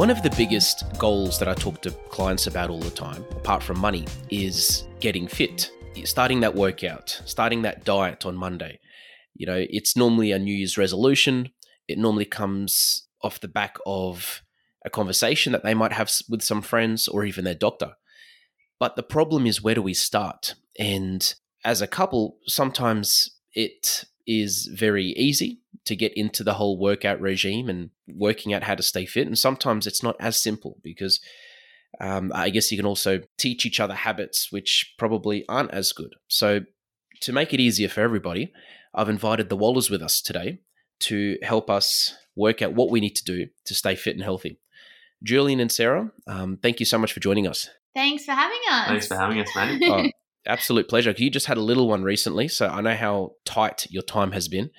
One of the biggest goals that I talk to clients about all the time, apart from money, is getting fit. Starting that workout, starting that diet on Monday. You know, it's normally a New Year's resolution. It normally comes off the back of a conversation that they might have with some friends or even their doctor. But the problem is, where do we start? And as a couple, sometimes it is very easy to get into the whole workout regime and working out how to stay fit. And sometimes it's not as simple because um, I guess you can also teach each other habits which probably aren't as good. So, to make it easier for everybody, I've invited the Wallers with us today to help us work out what we need to do to stay fit and healthy. Julian and Sarah, um, thank you so much for joining us. Thanks for having us. Thanks for having us, mate. oh, absolute pleasure. You just had a little one recently, so I know how tight your time has been.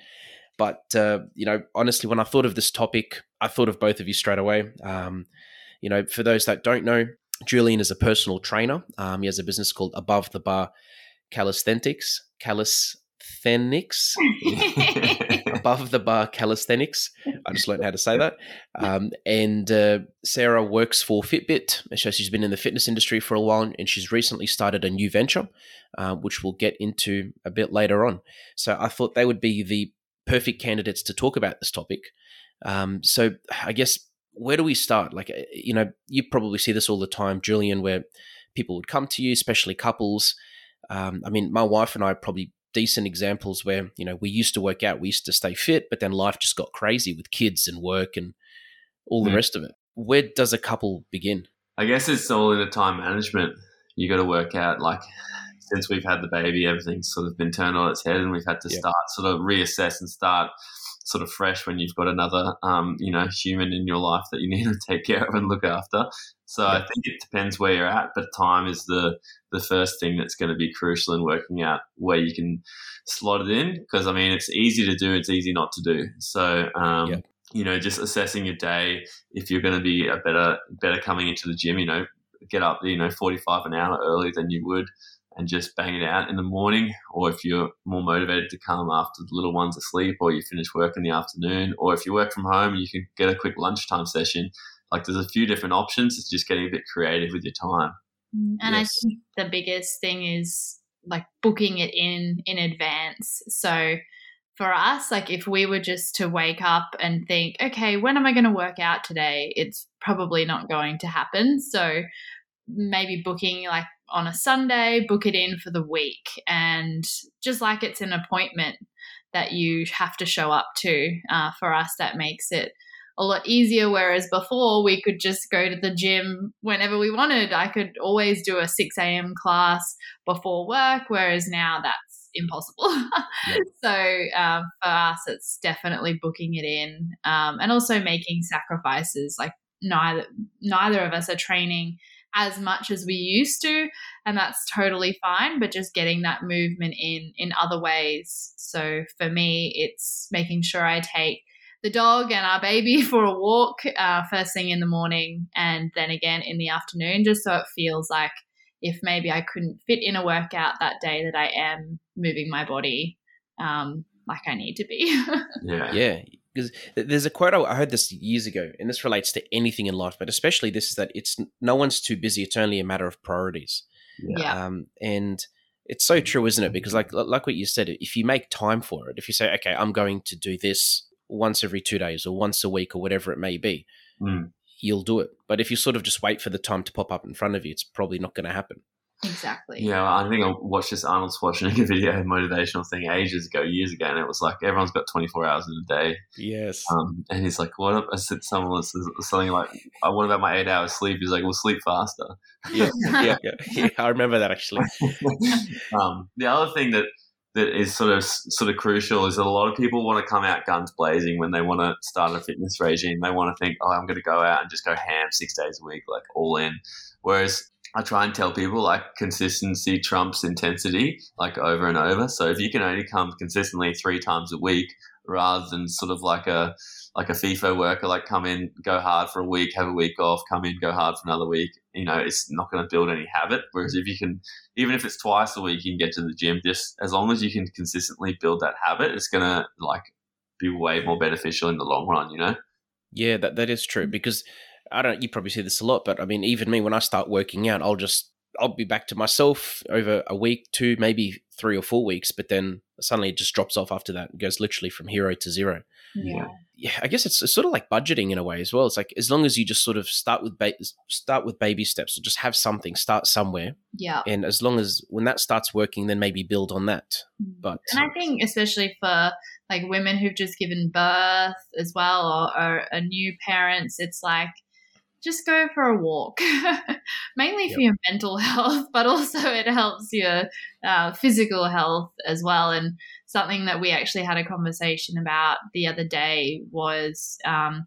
But uh, you know, honestly, when I thought of this topic, I thought of both of you straight away. Um, you know, for those that don't know, Julian is a personal trainer. Um, he has a business called Above the Bar Calisthenics. Calisthenics. Above the Bar Calisthenics. I just learned how to say that. Um, and uh, Sarah works for Fitbit. So she's been in the fitness industry for a while, and she's recently started a new venture, uh, which we'll get into a bit later on. So I thought they would be the perfect candidates to talk about this topic. Um, so I guess where do we start? Like, uh, you know, you probably see this all the time, Julian, where people would come to you, especially couples. Um, I mean, my wife and I are probably decent examples where, you know, we used to work out, we used to stay fit, but then life just got crazy with kids and work and all the mm. rest of it. Where does a couple begin? I guess it's all in the time management. You got to work out like since we've had the baby, everything's sort of been turned on its head, and we've had to start sort of reassess and start sort of fresh when you've got another, um, you know, human in your life that you need to take care of and look after. So I think it depends where you're at, but time is the the first thing that's going to be crucial in working out where you can slot it in. Because I mean, it's easy to do, it's easy not to do. So. Um, You know, just assessing your day. If you're going to be a better, better coming into the gym, you know, get up, you know, 45 an hour earlier than you would and just bang it out in the morning, or if you're more motivated to come after the little one's asleep, or you finish work in the afternoon, or if you work from home, you can get a quick lunchtime session. Like there's a few different options. It's just getting a bit creative with your time. Mm, and yes. I think the biggest thing is like booking it in in advance. So for us, like if we were just to wake up and think, okay, when am I going to work out today? It's probably not going to happen. So maybe booking like on a Sunday, book it in for the week. And just like it's an appointment that you have to show up to, uh, for us, that makes it a lot easier. Whereas before, we could just go to the gym whenever we wanted. I could always do a 6 a.m. class before work, whereas now that's impossible. yep. So um, for us, it's definitely booking it in um, and also making sacrifices. Like neither neither of us are training as much as we used to and that's totally fine but just getting that movement in in other ways so for me it's making sure i take the dog and our baby for a walk uh, first thing in the morning and then again in the afternoon just so it feels like if maybe i couldn't fit in a workout that day that i am moving my body um, like i need to be yeah yeah because there's a quote I heard this years ago, and this relates to anything in life, but especially this is that it's no one's too busy. It's only a matter of priorities. Yeah. Um, and it's so true, isn't it? Because like like what you said, if you make time for it, if you say, okay, I'm going to do this once every two days or once a week or whatever it may be, mm. you'll do it. But if you sort of just wait for the time to pop up in front of you, it's probably not going to happen. Exactly. Yeah, I think I watched this Arnold Schwarzenegger video, motivational thing, ages ago, years ago, and it was like everyone's got 24 hours in a day. Yes. Um, and he's like, "What?" I said someone was something like, "What about my eight hours sleep?" He's like, "We'll sleep faster." Yeah, yeah, yeah, yeah. I remember that actually. um, the other thing that that is sort of sort of crucial is that a lot of people want to come out guns blazing when they want to start a fitness regime. They want to think, oh, I'm going to go out and just go ham six days a week, like all in. Whereas I try and tell people like consistency trumps intensity, like over and over. So if you can only come consistently three times a week, rather than sort of like a like a FIFO worker, like come in, go hard for a week, have a week off, come in, go hard for another week. You know, it's not going to build any habit. Whereas if you can, even if it's twice a week, you can get to the gym. Just as long as you can consistently build that habit, it's going to like be way more beneficial in the long run. You know. Yeah, that that is true because I don't. You probably see this a lot, but I mean, even me when I start working out, I'll just I'll be back to myself over a week, two, maybe three or four weeks, but then suddenly it just drops off after that. It goes literally from hero to zero. Yeah. Yeah, I guess it's, it's sort of like budgeting in a way as well. It's like as long as you just sort of start with ba- start with baby steps, or just have something, start somewhere, Yeah. and as long as when that starts working, then maybe build on that. Mm. But and I think especially for like women who've just given birth as well or, or are new parents, it's like just go for a walk, mainly for your mental health, but also it helps your uh, physical health as well. And something that we actually had a conversation about the other day was um,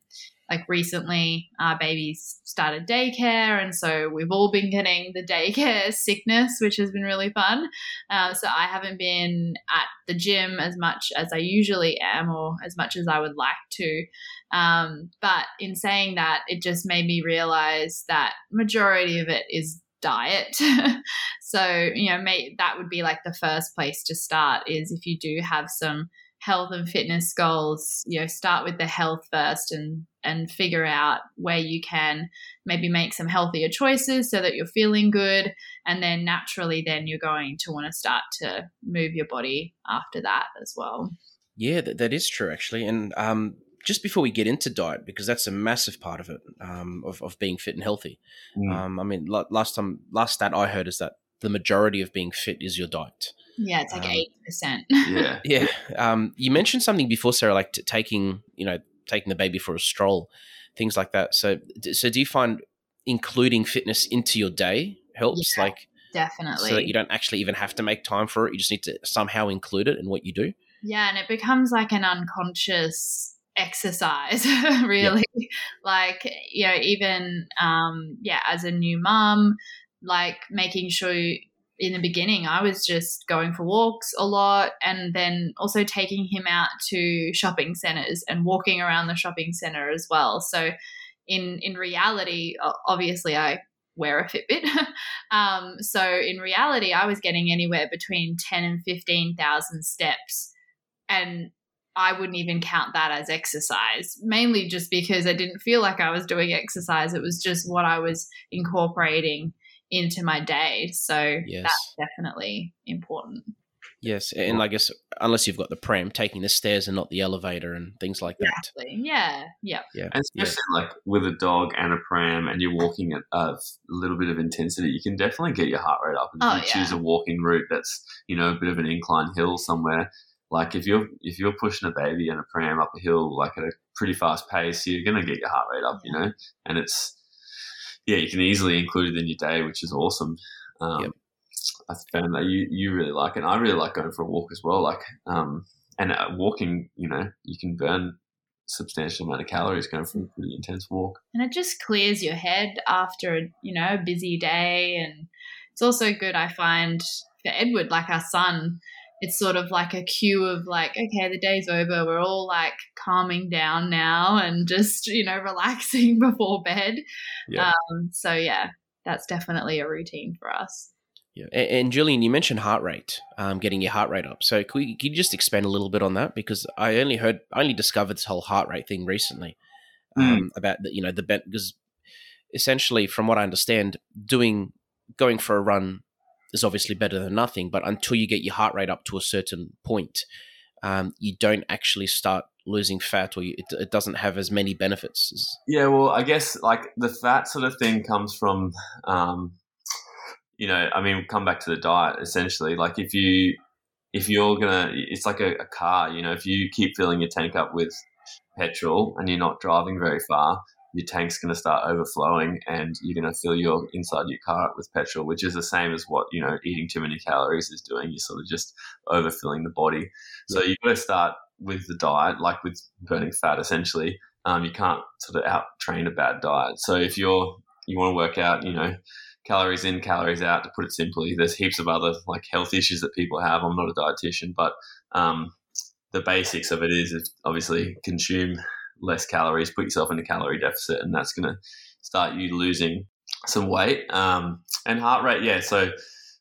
like recently our babies started daycare, and so we've all been getting the daycare sickness, which has been really fun. Uh, so I haven't been at the gym as much as I usually am, or as much as I would like to. Um, but in saying that, it just made me realize that majority of it is diet. so you know, may, that would be like the first place to start. Is if you do have some health and fitness goals, you know, start with the health first and and figure out where you can maybe make some healthier choices so that you're feeling good and then naturally then you're going to want to start to move your body after that as well Yeah, that, that is true, actually. And um, just before we get into diet, because that's a massive part of it, um, of, of being fit and healthy. Mm. Um, I mean, last time, last stat I heard is that the majority of being fit is your diet. yeah it's like Um, 80% yeah. Yeah. Um, you mentioned something before, Sarah, like t- taking, you know, taking the baby for a stroll, things like that. So, d- so do you find including fitness into your day helps? Yeah, like, definitely so that you don't actually even have to make time for it. You just need to somehow include it in what you do. Yeah, and it becomes like an unconscious exercise, really. Like, you know, even, um, yeah, as a new mom like making sure you, in the beginning, I was just going for walks a lot and then also taking him out to shopping centers and walking around the shopping center as well. So, in, in reality, obviously, I wear a Fitbit. um, so, in reality, I was getting anywhere between 10 and 15,000 steps and I wouldn't even count that as exercise, mainly just because I didn't feel like I was doing exercise. It was just what I was incorporating into my day. So Yes. that's definitely important. Yes. And I guess unless you've got the pram, taking the stairs and not the elevator and things like that. Exactly. Yeah. Yeah. Yeah. And especially like with a dog and a pram, and you're walking at a little bit of intensity, you can definitely get your heart rate up. And if Oh, you choose a walking route that's you know a bit of an incline hill somewhere, like if you're if you're pushing a baby and a pram up a hill like at a pretty fast pace, you're gonna get your heart rate up, you know. And it's yeah, you can easily include it in your day, which is awesome. Um, Yep. I found that you you really like it. And I really like going for a walk as well. Like um, and uh, walking, you know, you can burn substantial amount of calories going for a pretty intense walk. And it just clears your head after, a you know, busy day. And it's also good, I find, for Edward, like our son, it's sort of like a cue of like, okay, the day's over. We're all like calming down now and just, you know, relaxing before bed. Yeah. Um, so, yeah, that's definitely a routine for us. Yeah. And, and Julian, you mentioned heart rate, um, getting your heart rate up. So could, we, can you just expand a little bit on that? Because I only heard, I only discovered this whole heart rate thing recently um, about the, you know, the ben- because essentially, from what I understand, doing going for a run is obviously better than nothing. But until you get your heart rate up to a certain point, um, you don't actually start losing fat, or you, it, it doesn't have as many benefits. as- Yeah, well, I guess like the fat sort of thing comes from, um, you know, I mean, come back to the diet essentially. Like if you if you're gonna, it's like a, a car. You know, if you keep filling your tank up with petrol and you're not driving very far, your tank's going to start overflowing and you're going to fill your inside your car up with petrol, which is the same as what, you know, eating too many calories is doing. You're sort of just overfilling the body. So you've got to start with the diet, like with burning fat essentially. Um, you can't sort of out train a bad diet. So if you're, you want to work out, you know, calories in, calories out, to put it simply, there's heaps of other like health issues that people have. I'm not a dietitian, but, um, the basics of it is obviously consume less calories, put yourself in a calorie deficit, and that's going to start you losing some weight um, and heart rate. Yeah, so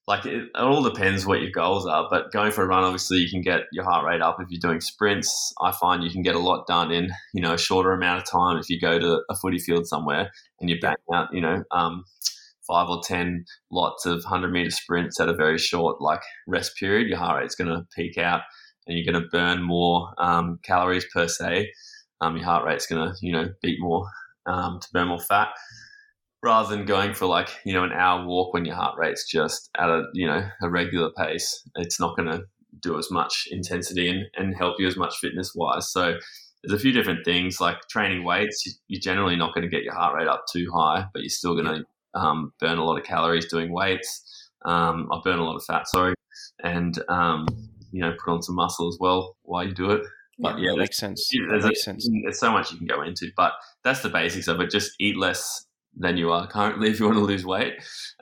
like it, it, all depends what your goals are, but going for a run, obviously you can get your heart rate up if you're doing sprints. I find you can get a lot done in you know a shorter amount of time if you go to a footy field somewhere and you bang out you know um, five or ten lots of hundred meter sprints at a very short like rest period. Your heart rate's going to peak out and you're going to burn more um, calories per se um, your heart rate's going to, you know, beat more um, to burn more fat rather than going for like, you know, an hour walk when your heart rate's just at a, you know, a regular pace. It's not going to do as much intensity and, and help you as much fitness wise. So there's a few different things like training weights. You're generally not going to get your heart rate up too high, but you're still going to um, burn a lot of calories doing weights. Um, I burn a lot of fat, sorry, and um, you know put on some muscle as well while you do it. But yeah, yeah that makes sense. That makes a, sense. There's so much you can go into, but that's the basics of it. Just eat less than you are currently if you want to lose weight,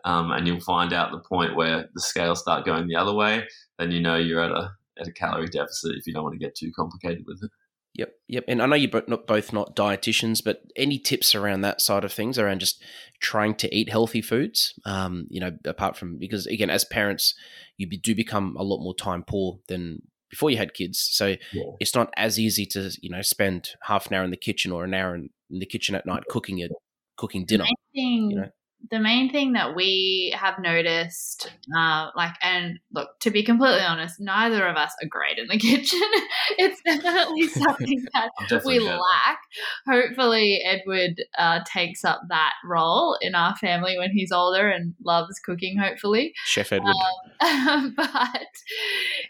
um, and you'll find out the point where the scales start going the other way. Then you know you're at a at a calorie deficit if you don't want to get too complicated with it. Yep, yep. And I know you're both not dietitians, but any tips around that side of things, around just trying to eat healthy foods? Um, you know, apart from because again, as parents, you do become a lot more time poor than before you had kids. So yeah. it's not as easy to you know spend half an hour in the kitchen or an hour in, in the kitchen at night cooking it, cooking dinner. Thing, you know? The main thing that we have noticed, uh, like, and look, to be completely honest, neither of us are great in the kitchen. it's definitely something that definitely we lack. Hopefully, Edward uh, takes up that role in our family when he's older and loves cooking. Hopefully, Chef Edward. Um, but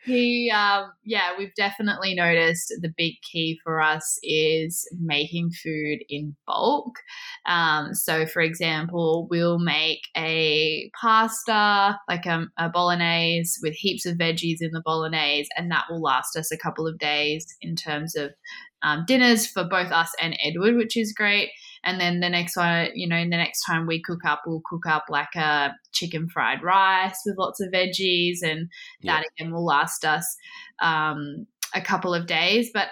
he, um, yeah, we've definitely noticed the big key for us is making food in bulk. Um, so, for example, we we'll make a pasta, like a, a, bolognese with heaps of veggies in the bolognese, and that will last us a couple of days in terms of um, dinners for both us and Edward, which is great. And then the next one, you know, the next time we cook up, we'll cook up like a chicken fried rice with lots of veggies, and that yeah. again will last us um, a couple of days. But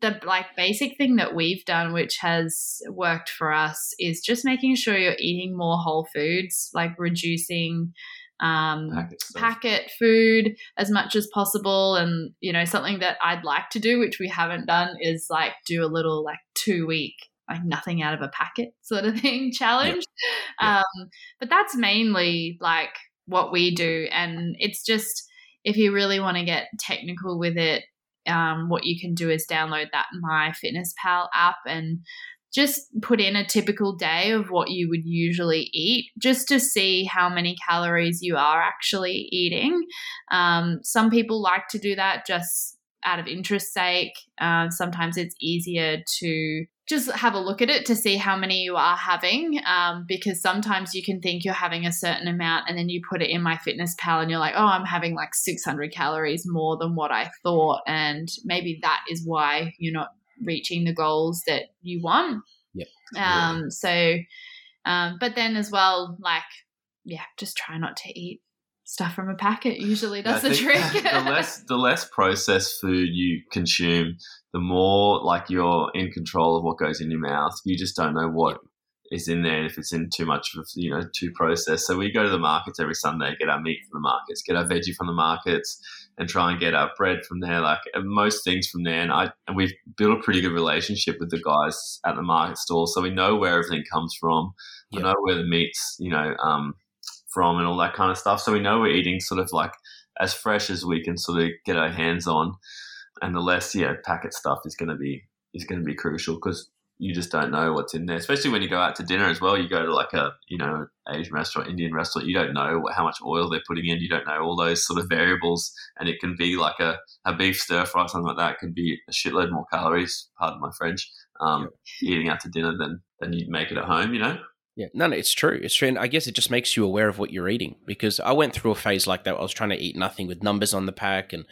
the like basic thing that we've done which has worked for us is just making sure you're eating more whole foods like reducing um, packet, packet, food as much as possible and you know something that i'd like to do which we haven't done is like do a little like two week like nothing out of a packet sort of thing challenge yep. Yep. Um, but that's mainly like what we do and it's just if you really want to get technical with it um, what you can do is download that My Fitness Pal app and just put in a typical day of what you would usually eat just to see how many calories you are actually eating. Um, some people like to do that just out of interest sake. Uh, sometimes it's easier to just have a look at it to see how many you are having um, because sometimes you can think you're having a certain amount and then you put it in my fitness pal and you're like oh i'm having like 600 calories more than what i thought and maybe that is why you're not reaching the goals that you want. Yep. Um yeah. so um but then as well like yeah just try not to eat stuff from a packet. Usually does the trick. the less the less processed food you consume the more like you're in control of what goes in your mouth. You just don't know what is in there and if it's in too much of you know too processed. So we go to the markets every Sunday, get our meat from the markets, get our veggie from the markets, and try and get our bread from there. Like most things from there, and I and we've built a pretty good relationship with the guys at the market stall, so we know where everything comes from. We yep. know where the meats you know um, from and all that kind of stuff. So we know we're eating sort of like as fresh as we can sort of get our hands on and the less yeah packet stuff is going to be is going to be crucial because you just don't know what's in there. Especially when you go out to dinner as well. You go to like a you know Asian restaurant, Indian restaurant. You don't know how much oil they're putting in. You don't know all those sort of variables, and it can be like a, a beef stir fry, something like that. Could be a shitload more calories. Pardon my French. Um, Eating out to dinner than than you'd make it at home. You know. Yeah, no, no, it's true. It's true. And I guess it just makes you aware of what you're eating because I went through a phase like that. I was trying to eat nothing with numbers on the pack and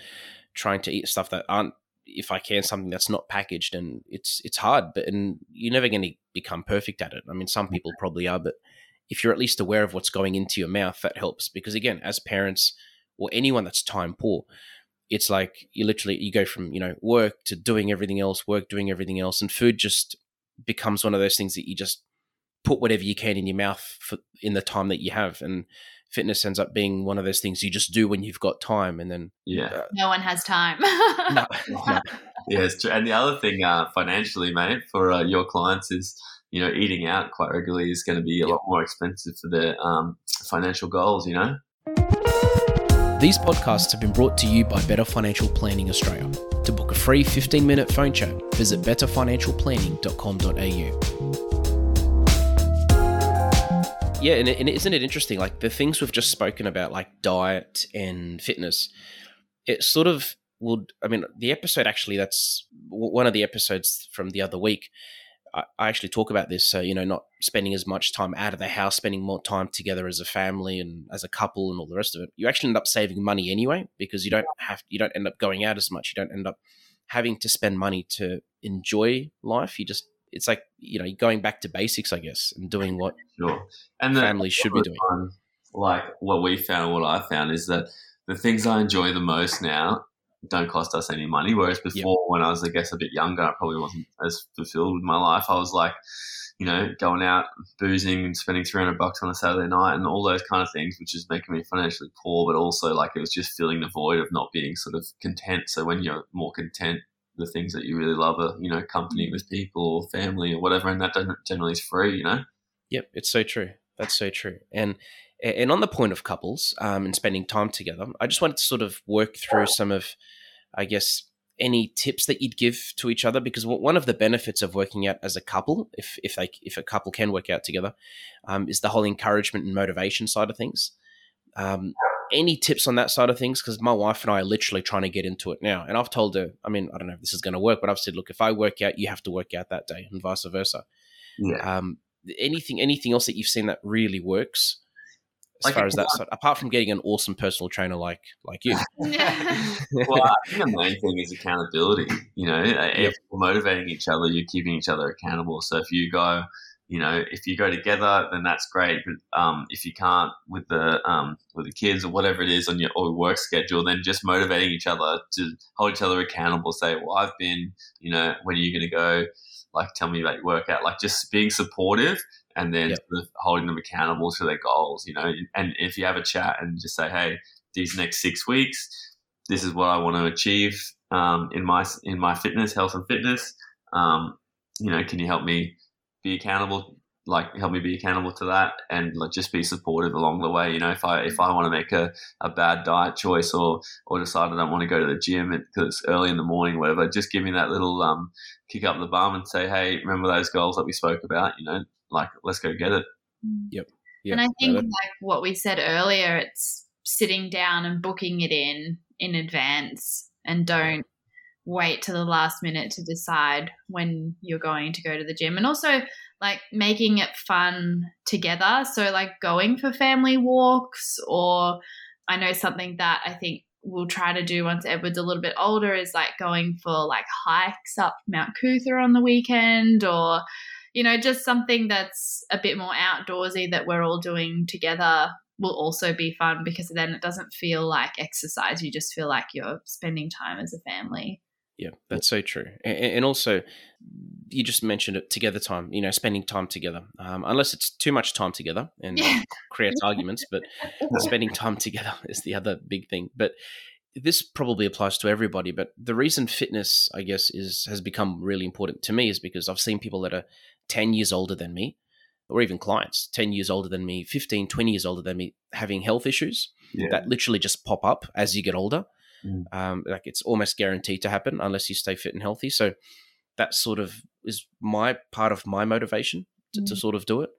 trying to eat stuff that aren't, if I can, something that's not packaged. And it's it's hard, but and you're never going to become perfect at it. I mean, some people probably are, but if you're at least aware of what's going into your mouth, that helps. Because again, as parents or anyone that's time poor, it's like you literally you go from you know work to doing everything else, work doing everything else, and food just becomes one of those things that you just put whatever you can in your mouth for, in the time that you have and fitness ends up being one of those things you just do when you've got time and then yeah uh, no one has time no, no. yeah and the other thing uh, financially mate for uh, your clients is you know eating out quite regularly is going to be a lot more expensive for their um, financial goals you know these podcasts have been brought to you by Better Financial Planning Australia. To book a free 15 minute phone chat, visit betterfinancialplanning.com.au. Yeah, and, and isn't it interesting? Like the things we've just spoken about, like diet and fitness, it sort of would. I mean, the episode actually that's one of the episodes from the other week. I, I actually talk about this. So you know, not spending as much time out of the house, spending more time together as a family and as a couple, and all the rest of it. You actually end up saving money anyway because you don't have you don't end up going out as much. You don't end up having to spend money to enjoy life. You just it's like you know going back to basics, I guess, and doing what sure. and the, families should be doing. Time, like what we found, what I found is that the things I enjoy the most now don't cost us any money. Whereas before, yep. when I was, I guess, a bit younger, I probably wasn't as fulfilled with my life. I was like, you know, going out, boozing and spending 300 bucks on a Saturday night and all those kind of things, which is making me financially poor, but also like it was just filling the void of not being sort of content. So when you're more content, the things that you really love are, you know, company with people or family or whatever, and that generally is free, you know. Yep, it's so true. That's so true. And and on the point of couples um, and spending time together, I just wanted to sort of work through some of, I guess, any tips that you'd give to each other because one of the benefits of working out as a couple, if if they if a couple can work out together, um, is the whole encouragement and motivation side of things. Um, any tips on that side of things? Because my wife and I are literally trying to get into it now. And I've told her, I mean, I don't know if this is going to work, but I've said, look, if I work out, you have to work out that day, and vice versa. Yeah. Um, anything, anything else that you've seen that really works? As like far as that side, apart from getting an awesome personal trainer like like you. well, I think the main thing is accountability. You know, if we're motivating each other, you're keeping each other accountable. So if you go, you know, if you go together, then that's great. But um, if you can't with the um, with the kids or whatever it is on your or work schedule, then just motivating each other to hold each other accountable. Say, well, I've been, you know, when are you going to go? Like, tell me about your workout. Like, just being supportive and then yep. sort of holding them accountable to their goals. You know, and if you have a chat and just say, hey, these next six weeks, this is what I want to achieve um, in my in my fitness, health, and fitness. Um, you know, can you help me? Be accountable like help me be accountable to that and like just be supportive along the way you know if i if i want to make a, a bad diet choice or or decide i don't want to go to the gym because it's early in the morning whatever just give me that little um kick up the bum and say hey remember those goals that we spoke about? You know like let's go get it. Yep, yep. and i think like what we said earlier it's sitting down and booking it in in advance and don't wait to the last minute to decide when you're going to go to the gym. And also like making it fun together. So like going for family walks or i know something that i think we'll try to do once edward's a little bit older is like going for like hikes up mount coot-tha on the weekend or you know just something that's a bit more outdoorsy that we're all doing together will also be fun because then it doesn't feel like exercise. You just feel like you're spending time as a family yeah, that's so true. And, and, also, you just mentioned it together time, you know, spending time together. Um, unless it's too much time together and yeah. creates arguments, but spending time together is the other big thing. But this probably applies to everybody. But the reason fitness, I guess, is has become really important to me is because I've seen people that are 10 years older than me, or even clients 10 years older than me, 15, 20 years older than me, having health issues yeah. that literally just pop up as you get older. Mm. Um, like it's almost guaranteed to happen unless you stay fit and healthy. So that sort of is my part of my motivation to, mm. to sort of do it.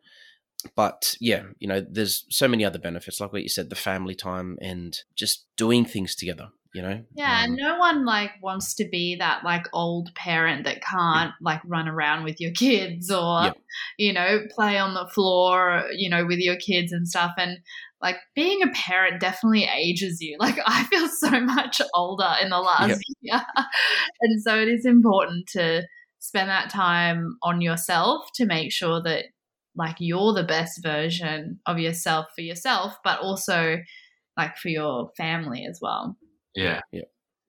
But yeah, you know, there's so many other benefits, like what you said, the family time and just doing things together. you know yeah um, no one like wants to be that like old parent that can't like run around with your kids or yep. you know play on the floor you know with your kids and stuff and like being a parent definitely ages you like i feel so much older in the last yep. year and so it is important to spend that time on yourself to make sure that like you're the best version of yourself for yourself but also like for your family as well yeah. Yeah.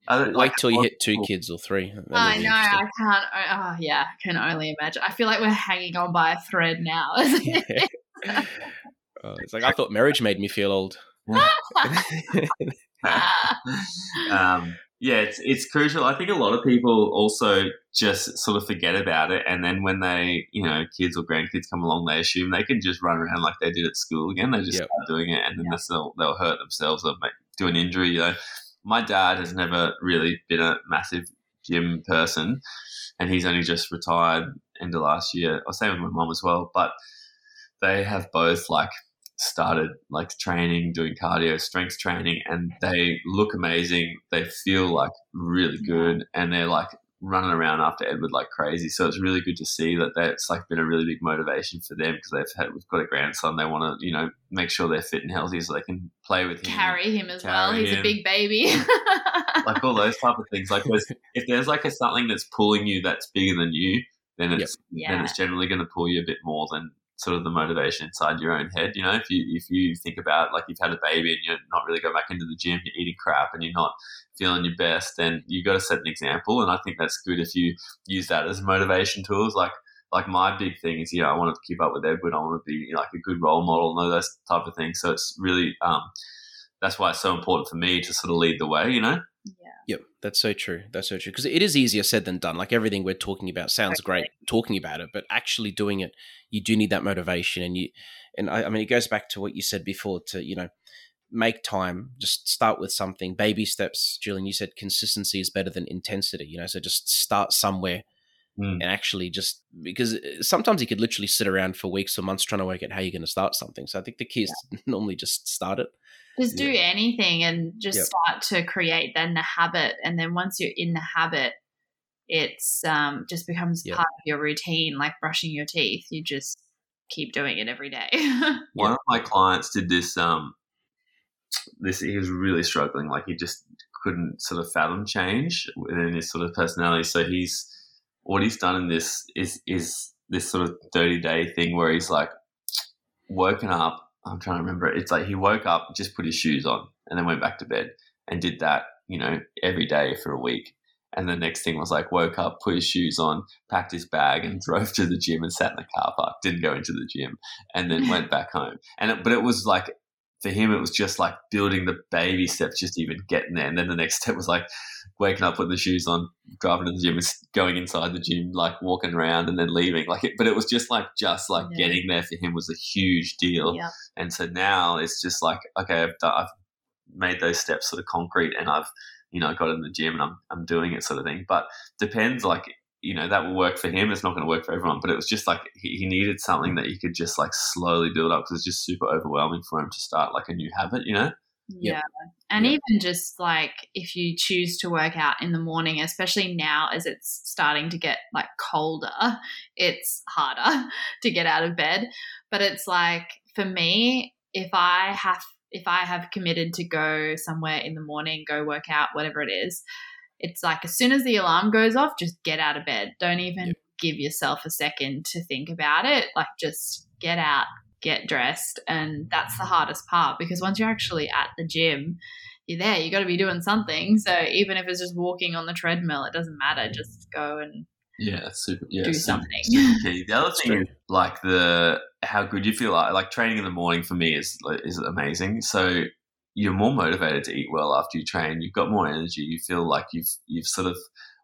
Wait like, till you hit two kids or three. I know. I can't. Oh, yeah. I can only imagine. I feel like we're hanging on by a thread now. yeah. Oh, it's like I thought marriage made me feel old. um, yeah, it's it's crucial. I think a lot of people also just sort of forget about it, and then when they, you know, kids or grandkids come along, they assume they can just run around like they did at school again. They just yep. start doing it, and then yep. they'll they'll hurt themselves or make, do an injury. You know, my dad has never really been a massive gym person, and he's only just retired end of last year. I same with my mom as well, but they have both like started like training, doing cardio, strength training, and they look amazing. They feel like really good, and they're like running around after Edward like crazy. So it's really good to see that that's like been a really big motivation for them because they've had we've got a grandson. They want to you know make sure they're fit and healthy so they can play with him, carry him as well. He's him. a big baby. like all those type of things. Like if there's like a something that's pulling you that's bigger than you, then it's yep. then it's generally going to pull you a bit more than sort of the motivation inside your own head. You know, if you if you think about like you've had a baby and you're not really going back into the gym, you're eating crap and you're not feeling your best, then you've got to set an example. And I think that's good if you use that as motivation tools. Like like my big thing is, you know, I want to keep up with Edward. I want to be like a good role model and all those type of things. So it's really um, that's why it's so important for me to sort of lead the way. You know. Yep, that's so true. That's so true because it is easier said than done. Like everything we're talking about sounds okay. great talking about it, but actually doing it, you do need that motivation. And you, and I, I mean, it goes back to what you said before. To you know, make time. Just start with something. Baby steps. Julian, you said consistency is better than intensity. You know, so just start somewhere. Mm. And actually, just because uh, sometimes you could literally sit around for weeks or months trying to work out how you're going to start something. So I think the key is yeah. normally just start it just do yeah. anything and just yep. start to create then the habit. And then once you're in the habit, it's um, just becomes yep. part of your routine, like brushing your teeth. You just keep doing it every day. One of my clients did this. Um, this he was really struggling. Like he just couldn't sort of fathom change within his sort of personality. So he's what he's done in this is is this sort of thirty day thing where he's like woken up I'm trying to remember it. It's like he woke up, just put his shoes on, and then went back to bed and did that, you know, every day for a week. And the next thing was like woke up, put his shoes on, packed his bag, and drove to the gym and sat in the car park. Didn't go into the gym, and then went back home. And it, but it was like for him, it was just like building the baby steps, just even getting there. And then the next step was like waking up, putting the shoes on, driving to the gym, going inside the gym, like walking around and then leaving. Like, it, but it was just like just like yeah. getting there for him was a huge deal. Yeah. And so now it's just like okay, I've, I've made those steps sort of concrete, and I've you know got in the gym and I'm I'm doing it sort of thing. But depends like you know that will work for him. It's not going to work for everyone, but it was just like he, he needed something that he could just like slowly build up because it's just super overwhelming for him to start like a new habit, you know. Yeah. Yep. And yep. even just like if you choose to work out in the morning, especially now as it's starting to get like colder, it's harder to get out of bed. But it's like for me, if I have if I have committed to go somewhere in the morning, go work out, whatever it is, it's like as soon as the alarm goes off, just get out of bed. Don't even yep. give yourself a second to think about it. Like just get out, get dressed. And that's the hardest part because once you're actually at the gym, you're there, you got to be doing something. So even if it's just walking on the treadmill, it doesn't matter. Just go and yeah, super, yeah, do super, something. Super the other thing, like the how good you feel, like, like training in the morning for me is is amazing. So you're more motivated to eat well after you train. You've got more energy. You feel like you've you've sort of.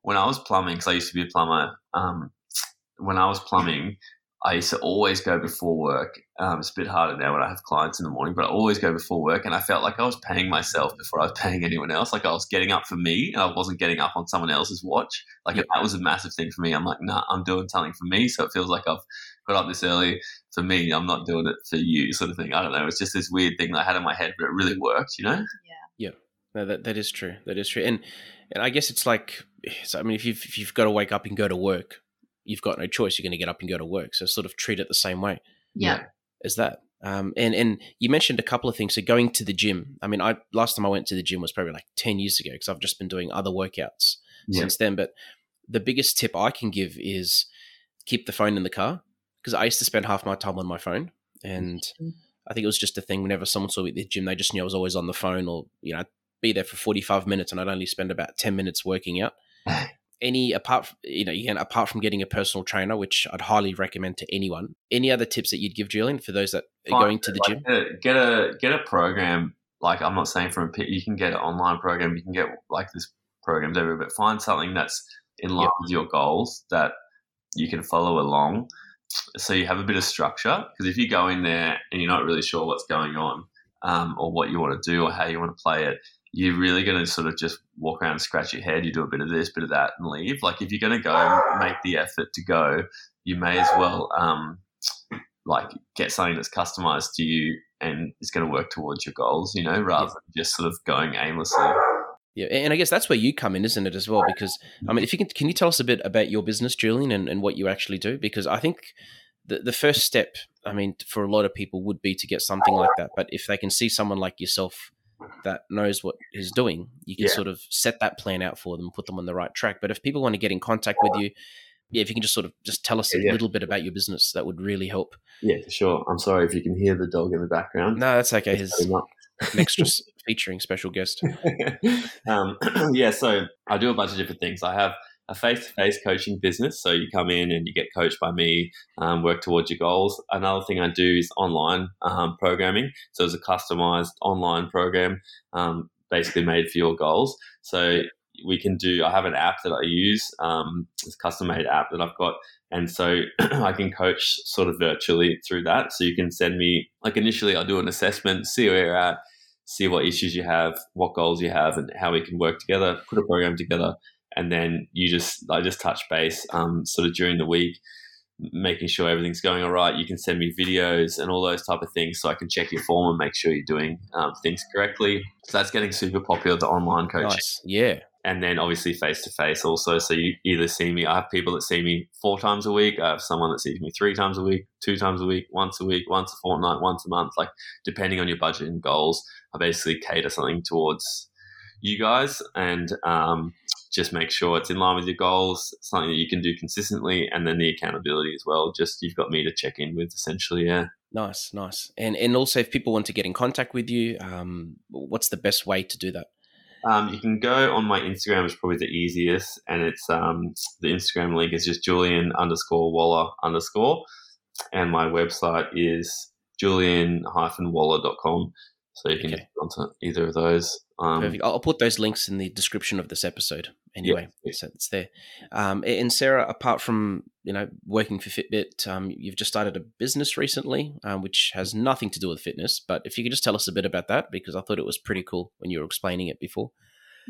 When I was plumbing, because I used to be a plumber. Um, when I was plumbing, I used to always go before work. Um, it's a bit harder now when I have clients in the morning, but I always go before work, and I felt like I was paying myself before I was paying anyone else. Like I was getting up for me, and I wasn't getting up on someone else's watch. Like that was a massive thing for me. I'm like, nah, I'm doing something for me, so it feels like I've got up this early for me. I'm not doing it for you, sort of thing. I don't know. It's just this weird thing that I had in my head, but it really worked. You know? Yeah. Yeah. No, that that is true. That is true. And and I guess it's like, I mean, if you've if you've got to wake up and go to work, you've got no choice. You're going to get up and go to work. So sort of treat it the same way. Yeah. As that. Um, and and you mentioned a couple of things. So going to the gym. I mean, I last time I went to the gym was probably like ten years ago because I've just been doing other workouts yeah. since then. But the biggest tip I can give is keep the phone in the car because I used to spend half my time on my phone, and mm-hmm. I think it was just a thing. Whenever someone saw me at the gym, they just knew I was always on the phone, or you know, I'd be there for forty five minutes, and I'd only spend about ten minutes working out. any apart you know again apart from getting a personal trainer which i'd highly recommend to anyone any other tips that you'd give julian for those that are going to the like, gym get a get a program like i'm not saying from a pit you can get an online program you can get like this programs everywhere but find something that's in line with your goals that you can follow along so you have a bit of structure because if you go in there and you're not really sure what's going on um, or what you want to do or how you want to play it you're really going to sort of just walk around and scratch your head. You do a bit of this, bit of that, and leave. Like if you're going to go make the effort to go, you may as well um, like get something that's customized to you and is going to work towards your goals. You know, rather yeah. than just sort of going aimlessly. Yeah, and I guess that's where you come in, isn't it, as well? Because I mean, if you can, can you tell us a bit about your business, Julian, and, and what you actually do? Because I think the the first step, I mean, for a lot of people would be to get something like that. But if they can see someone like yourself that knows what he's doing, you can yeah. sort of set that plan out for them, put them on the right track. But if people want to get in contact with you, yeah, if you can just sort of just tell us a yeah. little bit about your business, that would really help. Yeah, for sure. I'm sorry if you can hear the dog in the background. No, that's okay. His extra featuring special guest. um, yeah, so I do a bunch of different things. I have a face-to-face coaching business. So you come in and you get coached by me, um, work towards your goals. Another thing I do is online um, programming. So it's a customized online program, um, basically made for your goals. So we can do. I have an app that I use. Um, it's a custom-made app that I've got, and so I can coach sort of virtually through that. So you can send me like initially I'll do an assessment, see where you're at, see what issues you have, what goals you have, and how we can work together. Put a program together and then you just I just touch base um, sort of during the week, making sure everything's going all right. You can send me videos and all those type of things, so I can check your form and make sure you're doing um, things correctly. So that's getting super popular. The online coaching, nice. yeah. And then obviously face to face also. So you either see me. I have people that see me four times a week. I have someone that sees me three times a week, two times a week, once a week, once a fortnight, once a month. Like depending on your budget and goals, I basically cater something towards you guys and um, just make sure it's in line with your goals, something that you can do consistently, and then the accountability as well. Just you've got me to check in with essentially. Yeah. Nice, nice. And and also, if people want to get in contact with you, um, what's the best way to do that? Um, you can go on my Instagram, which is probably the easiest, and it's um, the Instagram link is just Julian underscore Waller underscore, and my website is julian-waller.com. So you can okay. go onto either of those. Um, Perfect. I'll put those links in the description of this episode anyway, yeah. so it's there. Um, and Sarah, apart from you know working for Fitbit, um, you've just started a business recently, um, which has nothing to do with fitness. But if you could just tell us a bit about that, because I thought it was pretty cool when you were explaining it before.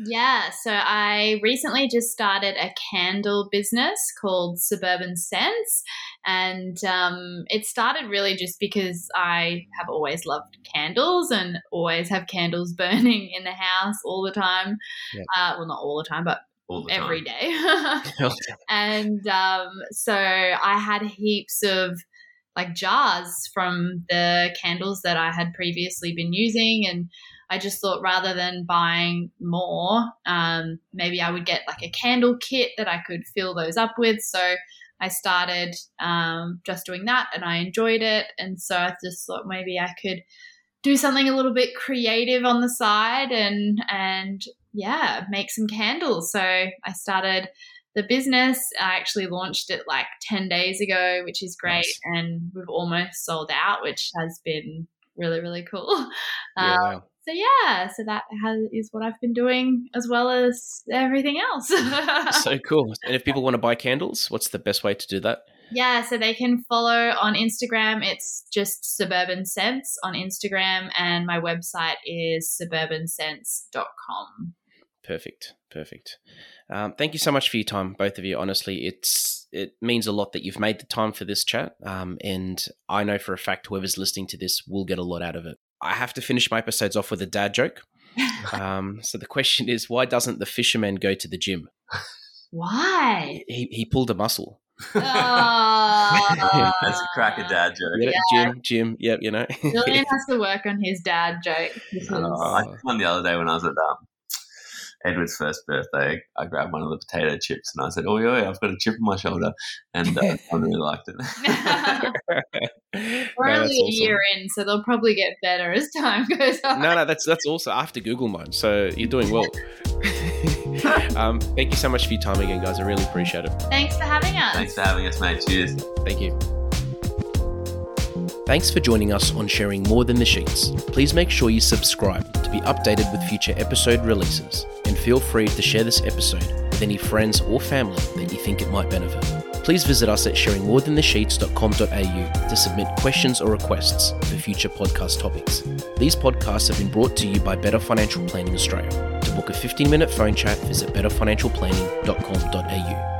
Yeah, so I recently just started a candle business called Suburban Scents. And um, it started really just because I have always loved candles and always have candles burning in the house all the time. Yeah. Uh, well, not all the time, but every day. and um, so I had heaps of like jars from the candles that I had previously been using. And I just thought rather than buying more, um, maybe I would get like a candle kit that I could fill those up with. So I started um, just doing that and I enjoyed it. And so I just thought maybe I could do something a little bit creative on the side and, and yeah, make some candles. So I started the business. I actually launched it like 10 days ago, which is great. Nice. And we've almost sold out, which has been really, really cool. Yeah. Um, so yeah, so that has, is what I've been doing as well as everything else. so cool. And if people want to buy candles, what's the best way to do that? Yeah, so they can follow on Instagram. It's just Suburban Scents on Instagram, and my website is suburbanscents.com. Perfect, perfect. Um, thank you so much for your time, both of you. Honestly, it's it means a lot that you've made the time for this chat, um, and I know for a fact whoever's listening to this will get a lot out of it. I have to finish my episodes off with a dad joke. Um, so the question is, why doesn't the fisherman go to the gym? Why? He, he pulled a muscle. Oh, That's a cracker dad joke. Get it? Gym, gym. Yep, you know. Julian has to work on his dad joke. because- Uh, I did one the other day when I was at um, Edward's first birthday. I grabbed one of the potato chips and I said, "Oh yeah, I've got a chip on my shoulder," and uh, I really liked it. We're No, only that's a awesome. year in, so they'll probably get better as time goes on. No, no, that's that's also after Google mine, so you're doing well. um, thank you so much for your time again, guys. I really appreciate it. Thanks for having us. Thanks for having us, mate. Cheers. Thank you. Thanks for joining us on sharing more than the sheets. Please make sure you subscribe to be updated with future episode releases, and feel free to share this episode with any friends or family that you think it might benefit. Please visit us at sharingmorethanthesheets.com.au to submit questions or requests for future podcast topics. These podcasts have been brought to you by Better Financial Planning Australia. To book a 15 minute phone chat, visit betterfinancialplanning.com.au.